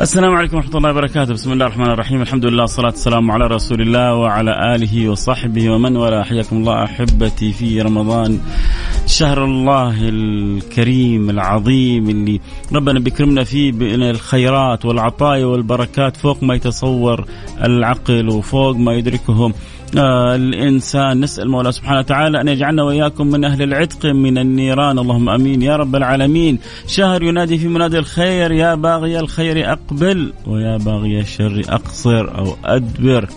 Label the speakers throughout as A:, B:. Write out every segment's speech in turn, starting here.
A: السلام عليكم ورحمة الله وبركاته، بسم الله الرحمن الرحيم، الحمد لله والصلاة والسلام على رسول الله وعلى آله وصحبه ومن والاه، حياكم الله أحبتي في رمضان. شهر الله الكريم العظيم اللي ربنا بيكرمنا فيه بالخيرات والعطايا والبركات فوق ما يتصور العقل وفوق ما يدركه. آه الإنسان نسأل مولاه سبحانه وتعالى أن يجعلنا وإياكم من أهل العتق من النيران. اللهم آمين. يا رب العالمين. شهر ينادي في منادي الخير يا باغي الخير أقبل ويا باغي الشر أقصر أو أدبر.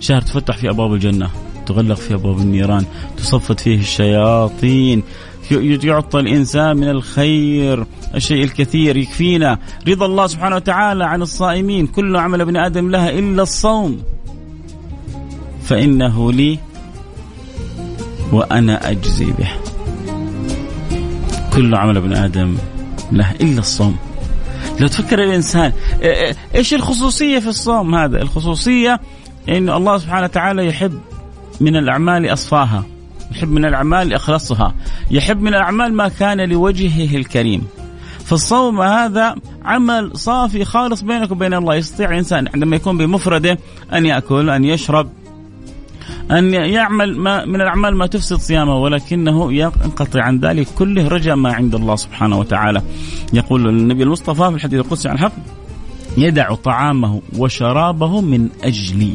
A: شهر تفتح في أبواب الجنة تغلق في أبواب النيران تصفد فيه الشياطين. يعطى الإنسان من الخير الشيء الكثير يكفينا. رضا الله سبحانه وتعالى عن الصائمين. كل عمل ابن آدم لها إلا الصوم. فإنه لي وأنا أجزي به. كل عمل ابن آدم له إلا الصوم. لو تفكر الإنسان إيش الخصوصية في الصوم هذا؟ الخصوصية أن الله سبحانه وتعالى يحب من الأعمال أصفاها يحب من الأعمال أخلصها يحب من الأعمال ما كان لوجهه الكريم. فالصوم هذا عمل صافي خالص بينك وبين الله. يستطيع الإنسان عندما يكون بمفرده أن يأكل أن يشرب أن يعمل ما من الأعمال ما تفسد صيامه ولكنه ينقطع عن ذلك كله رجاء ما عند الله سبحانه وتعالى. يقول النبي المصطفى في الحديث القدسي عن الحق يدع طعامه وشرابه من أجلي.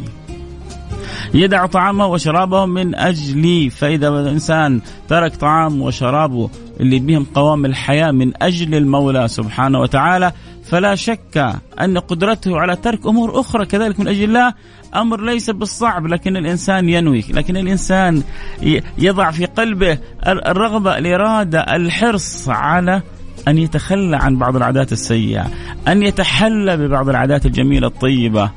A: يدع طعامه وشرابه من أجلي. فإذا الإنسان ترك طعام وشرابه اللي بهم قوام الحياة من أجل المولى سبحانه وتعالى فلا شك أن قدرته على ترك أمور أخرى كذلك من أجل الله أمر ليس بالصعب لكن الإنسان ينوي لكن الإنسان يضع في قلبه الرغبة الإرادة الحرص على أن يتخلى عن بعض العادات السيئة أن يتحلى ببعض العادات الجميلة الطيبة.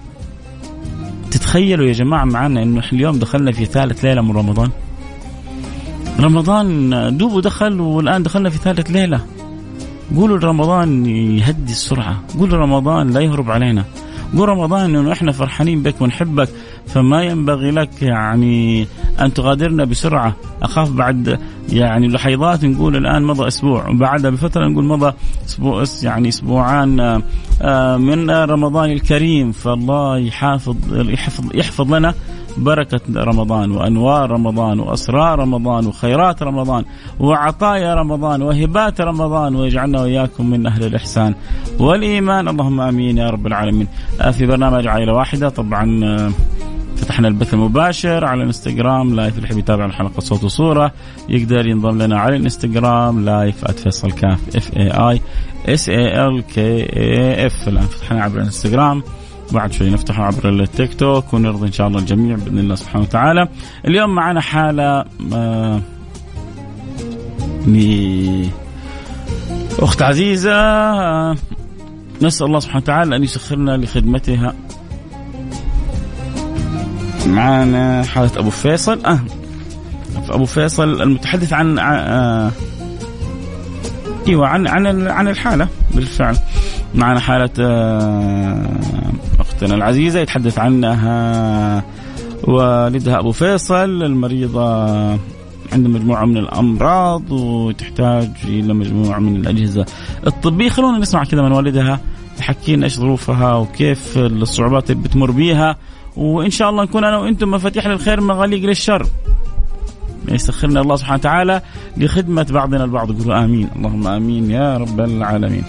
A: تتخيلوا يا جماعة معنا أنه اليوم دخلنا في ثالث ليلة من رمضان؟ رمضان دوبه دخل والآن دخلنا في ثالث ليلة. قولوا رمضان يهدي السرعة. قولوا رمضان لا يهرب علينا. قول رمضان إنه إحنا فرحانين بك ونحبك فما ينبغي لك يعني أن تغادرنا بسرعة. أخاف بعد يعني لحظات نقول الآن مضى أسبوع وبعدها بفترة نقول مضى أسبوع يعني أسبوعان آه، من رمضان الكريم. فالله يحافظ يحفظ يحفظ لنا. بركة رمضان وأنوار رمضان وأسرار رمضان وخيرات رمضان وعطايا رمضان وهبات رمضان ويجعلنا وإياكم من أهل الإحسان والإيمان. اللهم آمين يا رب العالمين. في برنامج عائلة واحدة. طبعا آه، فتحنا البث المباشر على الانستغرام live اللي يحب يتابع الحلقة صوت وصورة يقدر ينضم لنا على الانستغرام live @فيصل كاف F A I S A L K F الآن فتحنا عبر الانستغرام. بعد شوي نفتحه عبر التيك توك ونرضي إن شاء الله الجميع بإذن الله سبحانه وتعالى. اليوم معنا حالة آه أخت عزيزة آه نسأل الله سبحانه وتعالى أن يسخرنا لخدمتها. معنا حالة أبو فيصل آه أبو فيصل المتحدث عن آه إيوه عن عن عن الحالة بالفعل معنا حالة اختنا العزيزة يتحدث عنها والدها أبو فيصل المريضة عندها مجموعة من الأمراض وتحتاج إلى مجموعة من الأجهزة الطبية. خلونا نسمع كذا من والدها تحكينا إيش ظروفها وكيف الصعوبات اللي بتمر بيها. وإن شاء الله نكون أنا وأنتم مفاتيح للخير مغاليق للشر. يسخرنا الله سبحانه وتعالى لخدمة بعضنا البعض. قولوا آمين. اللهم آمين يا رب العالمين.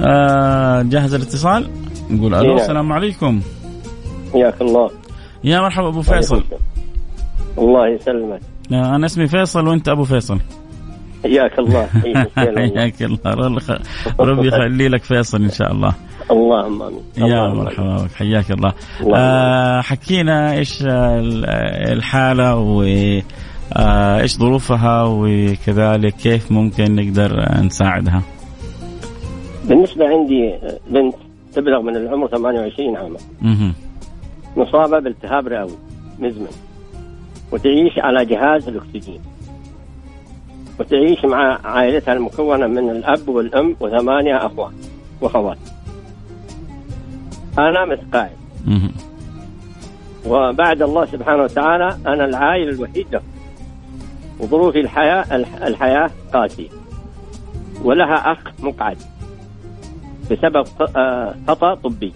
A: آه جاهز الاتصال؟ نقول ألو. السلام عليكم.
B: حياك الله.
A: يا مرحبا أبو فيصل.
B: الله يسلمك.
A: آه، أنا اسمي فيصل وأنت أبو فيصل.
B: حياك الله.
A: حياك الله. ربي يخلي لك فيصل إن شاء الله.
B: اللهم آمين.
A: يا مرحبا بك. حياك الله, الله آه حكينا إيش الحالة و آه إيش ظروفها وكذلك كيف ممكن نقدر نساعدها.
B: بالنسبة عندي بنت تبلغ من العمر 28 عاما. مصابة بالتهاب رئوي مزمن. وتعيش على جهاز الأكسجين. وتعيش مع عائلتها المكونة من الأب والأم وثمانية أخوات وأخوات. أنا متقاعد وبعد الله سبحانه وتعالى أنا العائل الوحيد له. وظروف الحياة الحياة قاسية. ولها أخ مقعد. بسبب آه، خطأ طبي.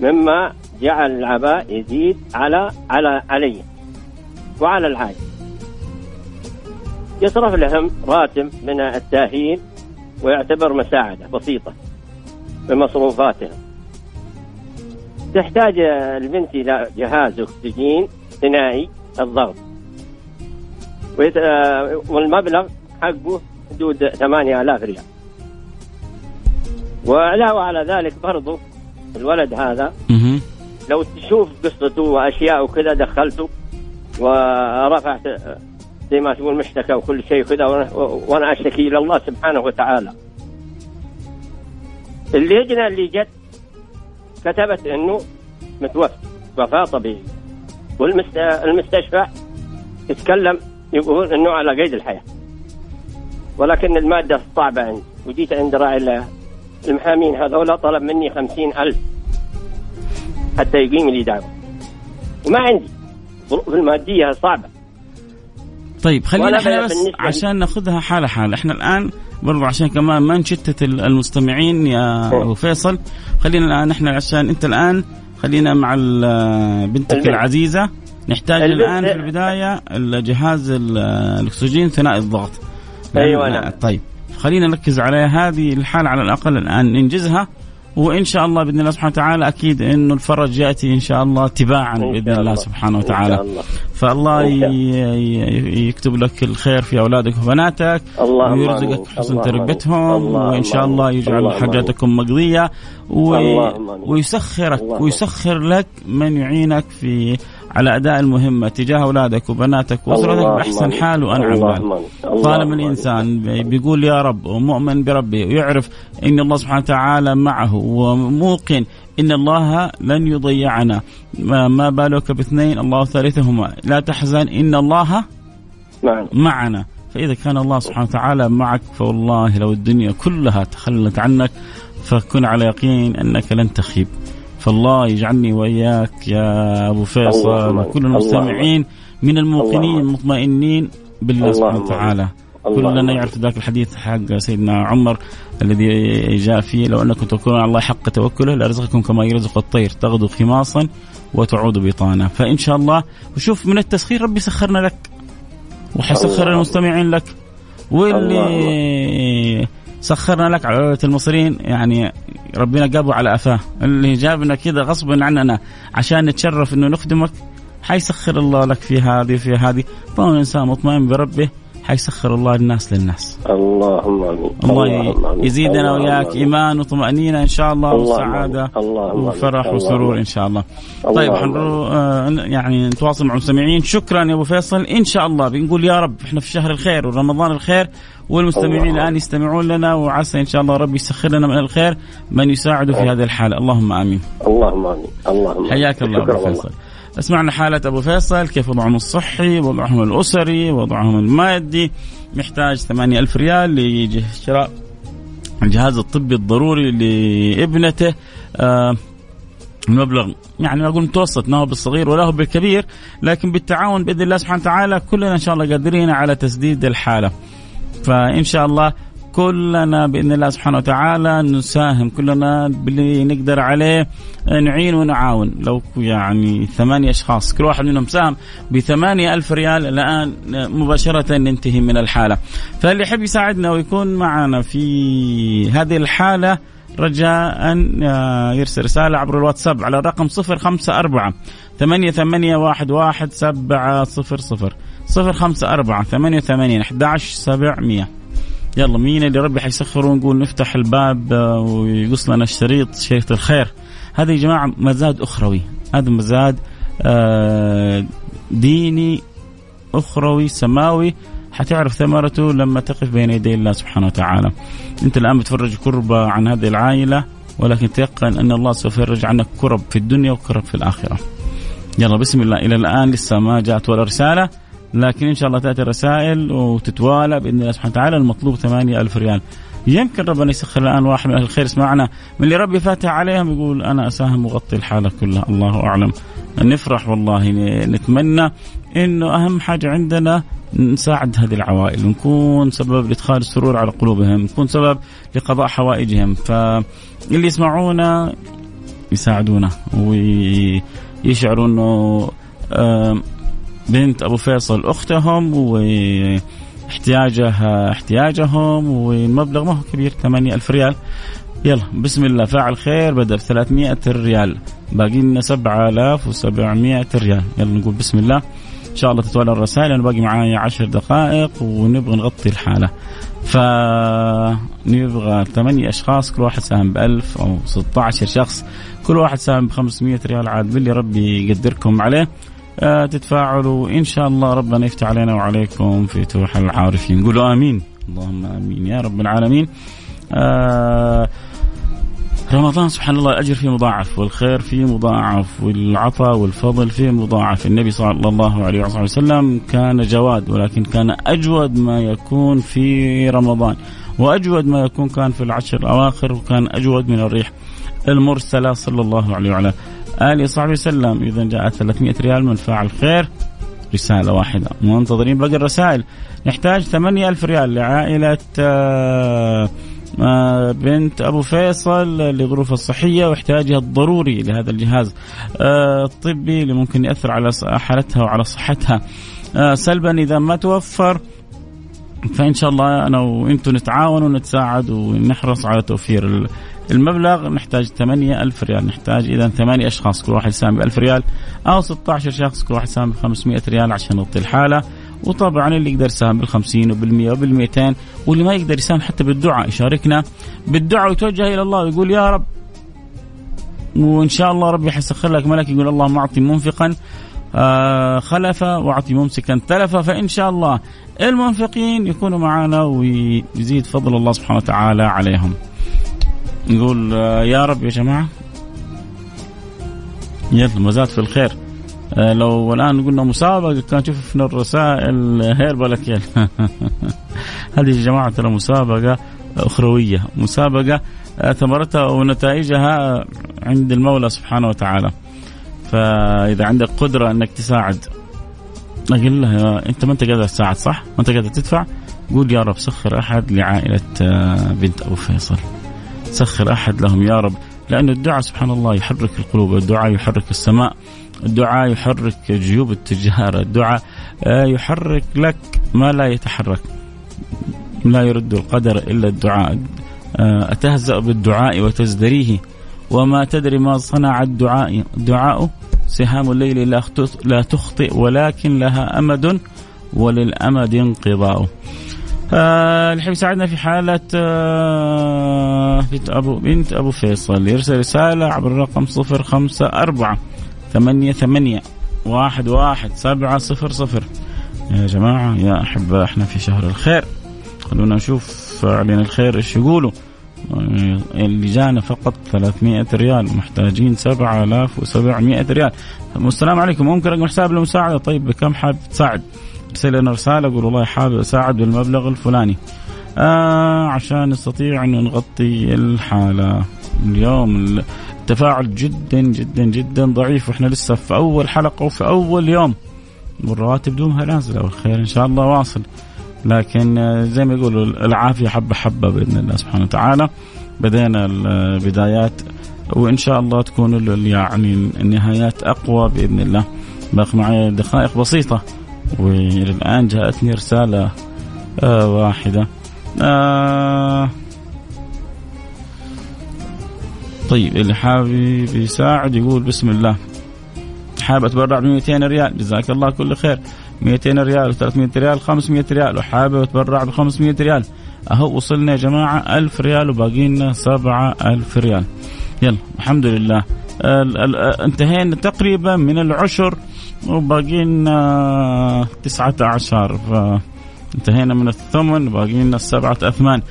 B: مما جعل العباء يزيد على على علي وعلى العائلة يصرف لهم راتب من التأهيل ويعتبر مساعدة بسيطة بمصروفاتهم. تحتاج البنت إلى جهاز أكسجين ثنائي الضغط. والمبلغ حقه حدود 8000 ريال. وعلاوة على ذلك برضو الولد هذا لو تشوف قصته وأشياء وكذا دخلته ورفعت زي ما تقول مشتكى وكل شيء كذا وأنا أشتكي إلى الله سبحانه وتعالى. اللجنه اللي جت كتبت إنه متوفى وفاة طبيعي والمستشفى يتكلم يقول إنه على قيد الحياة. ولكن المادة صعبه عندي وجيت عند راعي المحامين هذول طلب مني خمسين ألف. حتى يقيم لي دعوة. وما عندي. الظروف المادية صعبة.
A: طيب خلينا إحنا بس عشان ناخذها حالة حاله إحنا الآن برضو عشان كمان ما نشتت المستمعين يا أبو فيصل. خلينا الآن إحنا عشان أنت الآن خلينا مع بنتك البنت. العزيزة. نحتاج الآن في البداية الجهاز الأكسجين ثنائي الضغط.
B: أيوه نعم.
A: طيب. خلينا نركز على هذه الحالة على الأقل الآن ننجزها. وإن شاء الله بإذن الله سبحانه وتعالى أكيد أنه الفرج يأتي إن شاء الله تباعا بإذن الله سبحانه وتعالى. الله. فالله يكتب لك الخير في أولادك وبناتك ويرزقك حسن تربيتهم وإن شاء الله يجعل حاجاتكم مقضية ويسخرك ويسخر لك من يعينك في على أداء المهمة تجاه أولادك وبناتك وأسرتك بأحسن حال وأنعم حال. طالما الإنسان بيقول يا رب ومؤمن بربه ويعرف إن الله سبحانه وتعالى معه وموقن إن الله لن يضيعنا. ما بالك باثنين الله ثالثهما. لا تحزن إن الله معنا, معنا. فإذا كان الله سبحانه وتعالى معك فوالله لو الدنيا كلها تخلت عنك فكن على يقين أنك لن تخيب. فالله يجعلني وإياك يا أبو فيصل وكل المستمعين من الموقنين المطمئنين بالله سبحانه وتعالى. كلنا يعرف ذاك الحديث حق سيدنا عمر الذي جاء فيه لو أنكم تكونون على الله حق توكله لأرزقكم كما يرزق الطير تغدو خماصا وتعود بطانا فإن شاء الله وشوف من التسخير ربي سخرنا لك وحسخر المستمعين لك. واللي سخرنا لك على المصريين يعني ربنا جابه على أفاه. اللي جابنا كذا غصبا عننا عشان نتشرف إنه نخدمك حيسخر الله لك في هذه في هذه. طالما الانسان مطمئن بربه حيسخر الله الناس للناس.
B: اللهم آمين.
A: الله يزيدنا وياك إيمان وطمأنينة إن شاء الله وسعادة وفرح وسرور إن شاء الله. طيب حنرو آه يعني نتواصل مع المستمعين. شكرا يا أبو فيصل. إن شاء الله بنقول يا رب إحنا في شهر الخير ورمضان الخير والمستمعين الآن يستمعون لنا وعسى إن شاء الله ربي يسخر لنا من الخير من يساعده في هذه الحالة. اللهم آمين.
B: اللهم آمين. اللهم
A: حياك الله أبو فيصل. سمعنا حالة أبو فيصل كيف وضعهم الصحي وضعهم الأسري وضعهم المادي محتاج ثمانية ألف ريال لشراء الجهاز الطبي الضروري لابنته آه المبلغ يعني أقول متوسط ما هو بالصغير ولا هو بالكبير لكن بالتعاون بإذن الله سبحانه وتعالى كلنا إن شاء الله قادرين على تسديد الحالة. فإن شاء الله كلنا بإذن الله سبحانه وتعالى نساهم كلنا باللي نقدر عليه نعين ونعاون. لو يعني ثمانية أشخاص كل واحد منهم ساهم بثمانية ألف ريال الآن مباشرة ننتهي من الحالة. فاللي يحب يساعدنا ويكون معنا في هذه الحالة رجاء آه، يرسل رسالة عبر الواتساب على الرقم صفر خمسة أربعة ثمانية ثمانية واحد واحد سبعة صفر صفر. صفر خمسة أربعة ثمانية ثمانية أحد عشر سبعمية. يلا مين اللي ربي حيسخر ونقول نفتح الباب آه، ويقص لنا الشريط شريط الخير. هذا يا جماعة مزاد أخروي. هذا مزاد آه، ديني أخروي سماوي. حتعرف ثمرته لما تقف بين يدي الله سبحانه وتعالى. أنت الآن بتفرج كربة عن هذه العائلة ولكن تيقن أن الله سوف يفرج عنك كرب في الدنيا وكرب في الآخرة. يلا بسم الله. إلى الآن لسه ما جاءت ولا رسالة. لكن إن شاء الله تأتي الرسائل وتتوالى بإذن الله سبحانه وتعالى. المطلوب ثمانية ألف ريال. يمكن ربنا يسخر الان واحد من أهل الخير. يسمعنا من اللي ربي فاتح عليهم يقول أنا أساهم وغطي الحالة كلها. الله أعلم. نفرح والله. نتمنى إنه أهم حاجة عندنا نساعد هذه العوائل. ونكون سبب لإدخال السرور على قلوبهم. نكون سبب لقضاء حوائجهم. فاللي يسمعونا يساعدونا ويشعروا إنه بنت أبو فيصل أختهم واحتياجها احتياجهم والمبلغ ما هو كبير 8000 ريال. يلا بسم الله فاعل خير بدل 300 ريال. باقي لنا 7700 ريال. يلا نقول بسم الله. إن شاء الله تتولى الرسائل أنا باقي معايا عشر دقائق ونبغى نغطي الحالة. فنبغى ثمانية أشخاص كل واحد ساهم بألف أو 16 شخص. كل واحد ساهم ب 500 ريال. عاد باللي ربي يقدركم عليه. تتفاعلوا. إن شاء الله ربنا يفتح علينا وعليكم فتوح العارفين. قولوا آمين. اللهم آمين. يا رب العالمين. آه رمضان سبحان الله الأجر فيه مضاعف والخير فيه مضاعف والعطاء والفضل فيه مضاعف. النبي صلى الله عليه وسلم كان جواد ولكن كان أجود ما يكون في رمضان. وأجود ما يكون كان في العشر الأواخر وكان أجود من الريح المرسلة صلى الله عليه وعلى آله وصحبه وسلم. إذا جاءت 300 ريال من فاعل خير. رسالة واحدة. منتظرين باقي الرسائل. نحتاج 8000 ريال لعائلة آه بنت أبو فيصل لظروفها الصحية واحتياجها الضروري لهذا الجهاز آه، الطبي اللي ممكن يأثر على حالتها وعلى صحتها. آه، سلبا إذا ما توفر فإن شاء الله أنا وأنتم نتعاون ونتساعد ونحرص على توفير المبلغ نحتاج 8000 ريال نحتاج إذا ثمانية أشخاص كل واحد يساهم ب 1000 ريال أو 16 شخص كل واحد يساهم ب 500 ريال عشان نغطي الحالة وطبعا اللي يقدر يساهم بال 50 وبال 100 وبال 200 واللي ما يقدر يساهم حتى بالدعاء يشاركنا بالدعاء ويتوجه إلى الله ويقول يا رب وإن شاء الله ربي حيسخر لك ملك يقول اللهم أعطي منفقا آه خلفا وأعطي ممسكا تلفا فإن شاء الله المنفقين يكونوا معنا ويزيد فضل الله سبحانه وتعالى عليهم. نقول آه يا رب يا جماعة يلا مزاد في الخير آه، لو الآن قلنا مسابقة كان شوفنا الرسائل هير لك هذه يا جماعة ترى مسابقة أخروية مسابقة آه، ثمرتها ونتائجها عند المولى سبحانه وتعالى فإذا عندك قدرة أنك تساعد أقول له أنت ما أنت قادر تساعد صح؟ ما أنت قادر تدفع؟ قول يا رب سخر أحد لعائلة بنت أبو فيصل سخر أحد لهم يا رب. لأن الدعاء سبحان الله يحرك القلوب الدعاء يحرك السماء الدعاء يحرك جيوب التجار الدعاء آه، يحرك لك ما لا يتحرك. لا يرد القدر إلا الدعاء. آه، أتهزأ بالدعاء وتزدريه؟ وما تدري ما صنع الدعاء؟ الدعاء سهام الليل لا تخطئ ولكن لها أمد وللأمد انقضاء. آه اللي يساعدنا في حالة آه بنت أبو بنت أبو فيصل. يرسل رسالة عبر الرقم صفر خمسة أربعة ثمانية ثمانية واحد واحد سبعة صفر صفر. يا جماعة يا أحبة إحنا في شهر الخير. خلونا نشوف فعلين الخير إيش يقولوا. اللي جانا فقط 300 ريال محتاجين 7700 ريال. السلام عليكم. ممكن رقم حساب المساعدة طيب بكم حاب تساعد؟ ارسل لنا رسالة قول والله حابب أساعد بالمبلغ الفلاني. آه عشان نستطيع أن نغطي الحالة. اليوم التفاعل جدا جدا جدا ضعيف وإحنا لسه في أول حلقة وفي أول يوم. والرواتب دومها نازلة والخير إن شاء الله واصل. لكن زي ما يقولوا العافية حبة حبة بإذن الله سبحانه وتعالى. بدينا البدايات وإن شاء الله تكون يعني النهايات أقوى بإذن الله. باقي معي دقائق بسيطة. وإلى الآن جاءتني رسالة آه واحدة. آه طيب اللي حابب يساعد يقول بسم الله. حابب أتبرع ب 200 ريال. جزاك الله كل خير. 200 ريال و300 ريال 500 ريال. وحابب أتبرع ب 500 ريال. أهو وصلنا يا جماعة 1000 ريال وباقي لنا 7000 ريال. يلا الحمد لله. انتهينا تقريبا من العشر. وباقي لنا 19 فانتهينا من الثمن باقي لنا السبعة أثمان.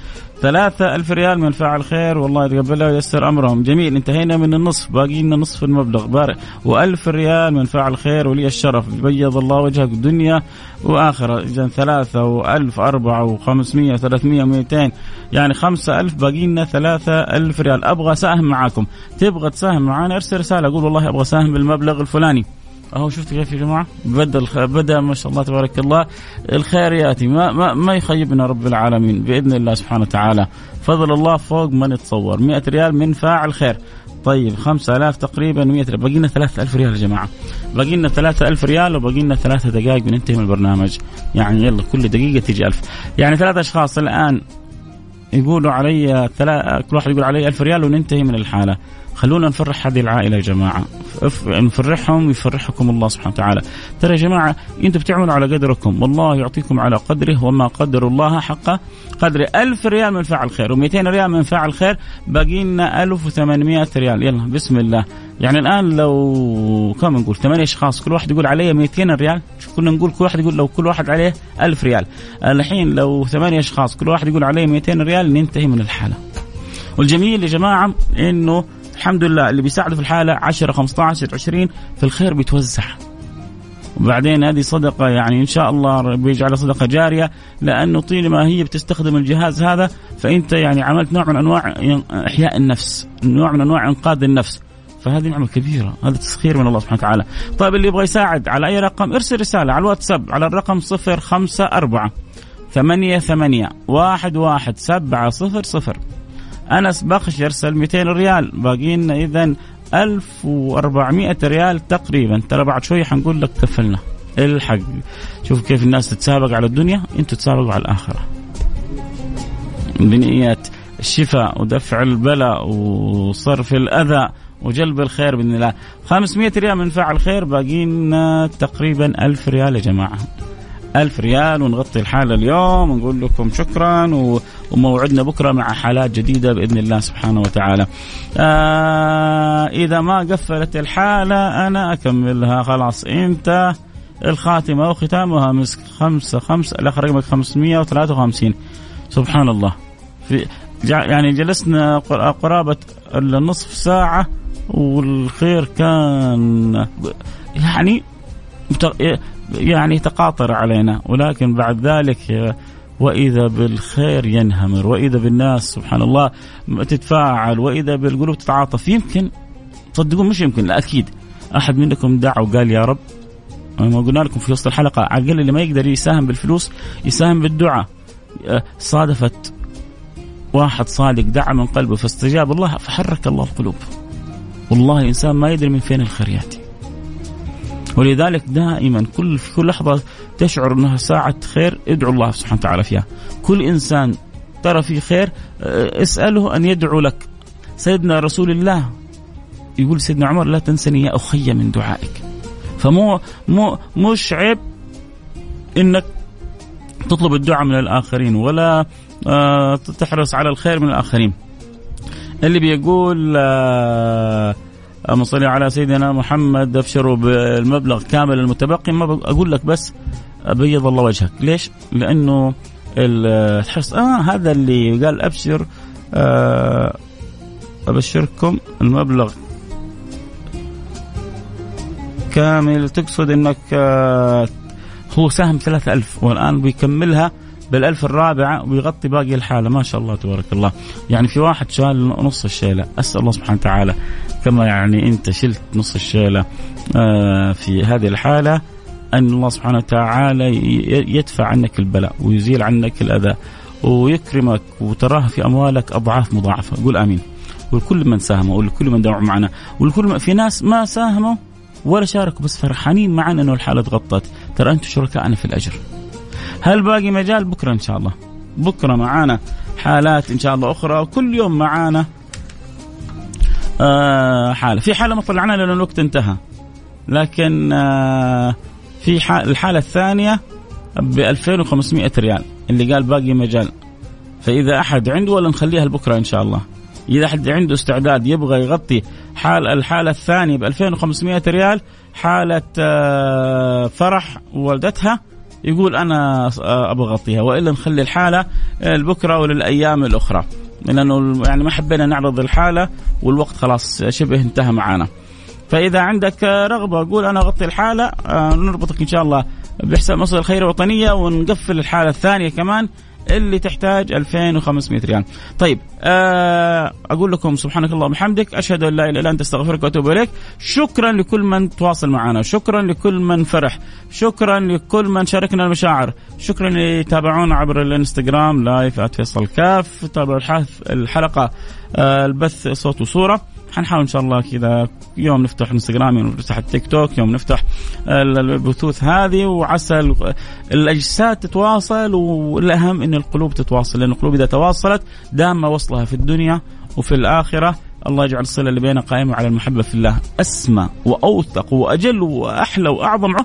A: ثلاثة ألف ريال من فاعل خير والله يتقبلها وييسر أمرهم. جميل انتهينا من النصف باقي لنا نصف المبلغ. بارك. وألف ريال من فاعل خير ولي الشرف. بيض الله وجهك دنيا وآخرة. إذا ثلاثة وألف أربعة وخمسمية وثلاثمية ومئتين. يعني خمسة ألف باقي لنا ثلاثة ألف ريال. أبغى ساهم معاكم. تبغى تساهم معانا ارسل رسالة. أقول والله أبغى ساهم بالمبلغ الفلاني. أهو شفتوا كيف يا جماعة؟ بدأ. بدأ ما شاء الله تبارك الله. الخير يأتي. ما ما, ما يخيبنا رب العالمين بإذن الله سبحانه وتعالى. فضل الله فوق ما نتصور 100 ريال من فاعل خير. طيب 5000 تقريبا 100 ريال. باقي لنا 3000 ريال يا جماعة. باقي لنا 3000 ريال وباقي لنا ثلاثة دقائق بننتهي من البرنامج. يعني يلا كل دقيقة تيجي ألف. يعني ثلاث أشخاص الآن يقولوا علي ثلاث كل واحد يقول علي ألف ريال وننتهي من الحالة. خلونا نفرح هذه العائلة يا جماعة. نفرحهم يفرحكم الله سبحانه وتعالى. ترى يا جماعة أنتم بتعملوا على قدركم. والله يعطيكم على قدره وما قدر الله حق قدره. ألف ريال من فاعل خير و200 ريال من فاعل خير باقي لنا 1800 ريال. يلا بسم الله. يعني الآن لو كم نقول؟ ثمانية أشخاص كل واحد يقول علي 200 ريال. كنا نقول كل واحد يقول لو كل واحد عليه 1000 ريال. الحين لو ثمانية أشخاص كل واحد يقول علي 200 ريال ننتهي من الحالة. والجميل يا جماعة إنه الحمد لله اللي بيساعده في الحالة 10 15 20 في الخير بيتوزع. وبعدين هذه صدقة يعني إن شاء الله بيجعلها صدقة جارية لأنه طالما هي بتستخدم الجهاز هذا فأنت يعني عملت نوع من أنواع إحياء النفس نوع من أنواع إنقاذ النفس. فهذه نعمة كبيرة هذا تسخير من الله سبحانه وتعالى. طيب اللي يبغى يساعد على أي رقم ارسل رسالة على الواتساب على الرقم 054 ثمانية ثمانية واحد واحد سبعة صفر صفر. أنس بخش يرسل 200 ريال. باقي لنا اذا 1400 ريال تقريبا. ترى بعد شوي حنقول لك كفلنا الحق. شوف كيف الناس تتسابق على الدنيا أنتوا تتسابقوا على الآخرة. بنية الشفاء ودفع البلاء وصرف الأذى وجلب الخير بإذن الله. 500 ريال من فاعل خير باقي لنا تقريبا 1000 ريال يا جماعة. ألف ريال ونغطي الحالة اليوم ونقول لكم شكرا وموعدنا بكرة مع حالات جديدة بإذن الله سبحانه وتعالى. آه إذا ما قفلت الحالة أنا أكملها. خلاص أنت الخاتمة وختامها مسك خمسة خمسة الآخر رقمك 553 سبحان الله. في يعني جلسنا قرابة النصف ساعة والخير كان يعني يعني تقاطر علينا ولكن بعد ذلك وإذا بالخير ينهمر وإذا بالناس سبحان الله تتفاعل وإذا بالقلوب تتعاطف يمكن تصدقون مش يمكن لا أكيد. أحد منكم دعا وقال يا رب ما قلنا لكم في وسط الحلقة على الأقل اللي ما يقدر يساهم بالفلوس يساهم بالدعاء. صادفت واحد صادق دعا من قلبه فاستجاب الله فحرك الله القلوب. والله الانسان ما يدري من فين الخير يأتي. ولذلك دائما كل في كل لحظة تشعر أنها ساعة خير ادعو الله سبحانه وتعالى فيها. كل إنسان ترى في خير آه، اسأله أن يدعو لك. سيدنا رسول الله يقول سيدنا عمر لا تنسني يا أخي من دعائك. فمو مو مش عيب إنك تطلب الدعاء من الآخرين ولا آه، تحرص على الخير من الآخرين. اللي بيقول آه اللهم صل على سيدنا محمد. أبشروا بالمبلغ كامل المتبقي. ما أقول لك بس بيض الله وجهك. ليش؟ لأنه تحس آه هذا اللي قال أبشر. آه أبشركم المبلغ كامل. تقصد إنك آه هو سهم ثلاثة ألف والآن بيكملها بالألف الرابعة ويغطي باقي الحالة. ما شاء الله تبارك الله. يعني في واحد شال نص الشيلة. أسأل الله سبحانه وتعالى. كما يعني أنت شلت نص الشيلة آه، في هذه الحالة أن الله سبحانه وتعالى يدفع عنك البلاء ويزيل عنك الأذى ويكرمك وتراها في أموالك أضعاف مضاعفة. قول آمين. ولكل من ساهموا ولكل من دعوا معنا. ولكل في ناس ما ساهموا ولا شاركوا بس فرحانين معنا إنه الحالة تغطت. ترى أنتم شركائنا في الأجر. هل باقي مجال؟ بكرة إن شاء الله. بكرة معانا حالات إن شاء الله أخرى وكل يوم معانا آه حالة. في حالة ما طلعناها لأن الوقت انتهى. لكن آه في الحالة الثانية ب 2500 ريال اللي قال باقي مجال. فإذا أحد عنده ولا نخليها لبكرة إن شاء الله. إذا أحد عنده استعداد يبغى يغطي حال الحالة الثانية ب 2500 ريال حالة آه فرح والدتها يقول أنا أبغى أغطيها. وإلا نخلي الحالة لبكرة وللأيام الأخرى. لأنه يعني ما حبينا نعرض الحالة والوقت خلاص شبه انتهى معانا. فإذا عندك رغبة قول أنا أغطي الحالة آه، نربطك إن شاء الله بحساب مصر الخير الوطنيه ونقفل الحالة الثانية كمان. اللي تحتاج 2500 ريال. طيب آه أقول لكم سبحانك اللهم وبحمدك أشهد أن لا إله إلا أنت أستغفرك وأتوب إليك. شكرا لكل من تواصل معنا شكرا لكل من فرح شكرا لكل من شاركنا المشاعر شكرا اللي تابعونا عبر الإنستغرام لايف @فيصل كاف تابعوا الحلقة آه البث صوت وصورة. حنحاول إن شاء الله كذا يوم نفتح إنستغرام يوم نفتح التيك توك يوم نفتح البثوث هذه وعسى الأجساد تتواصل والأهم إن القلوب تتواصل لأن القلوب إذا تواصلت دام وصلها في الدنيا وفي الآخرة الله يجعل الصلة اللي بيننا قائمة على المحبة في الله أسمى وأوثق وأجل وأحلى وأعظم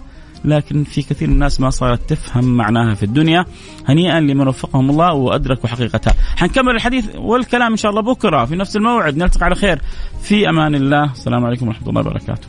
A: لكن في كثير من الناس ما صارت تفهم معناها في الدنيا. هنيئا لمن وفقهم الله وادركوا حقيقتها. حنكمل الحديث والكلام إن شاء الله بكرة في نفس الموعد. نلتقي على خير. في أمان الله. السلام عليكم ورحمة الله وبركاته.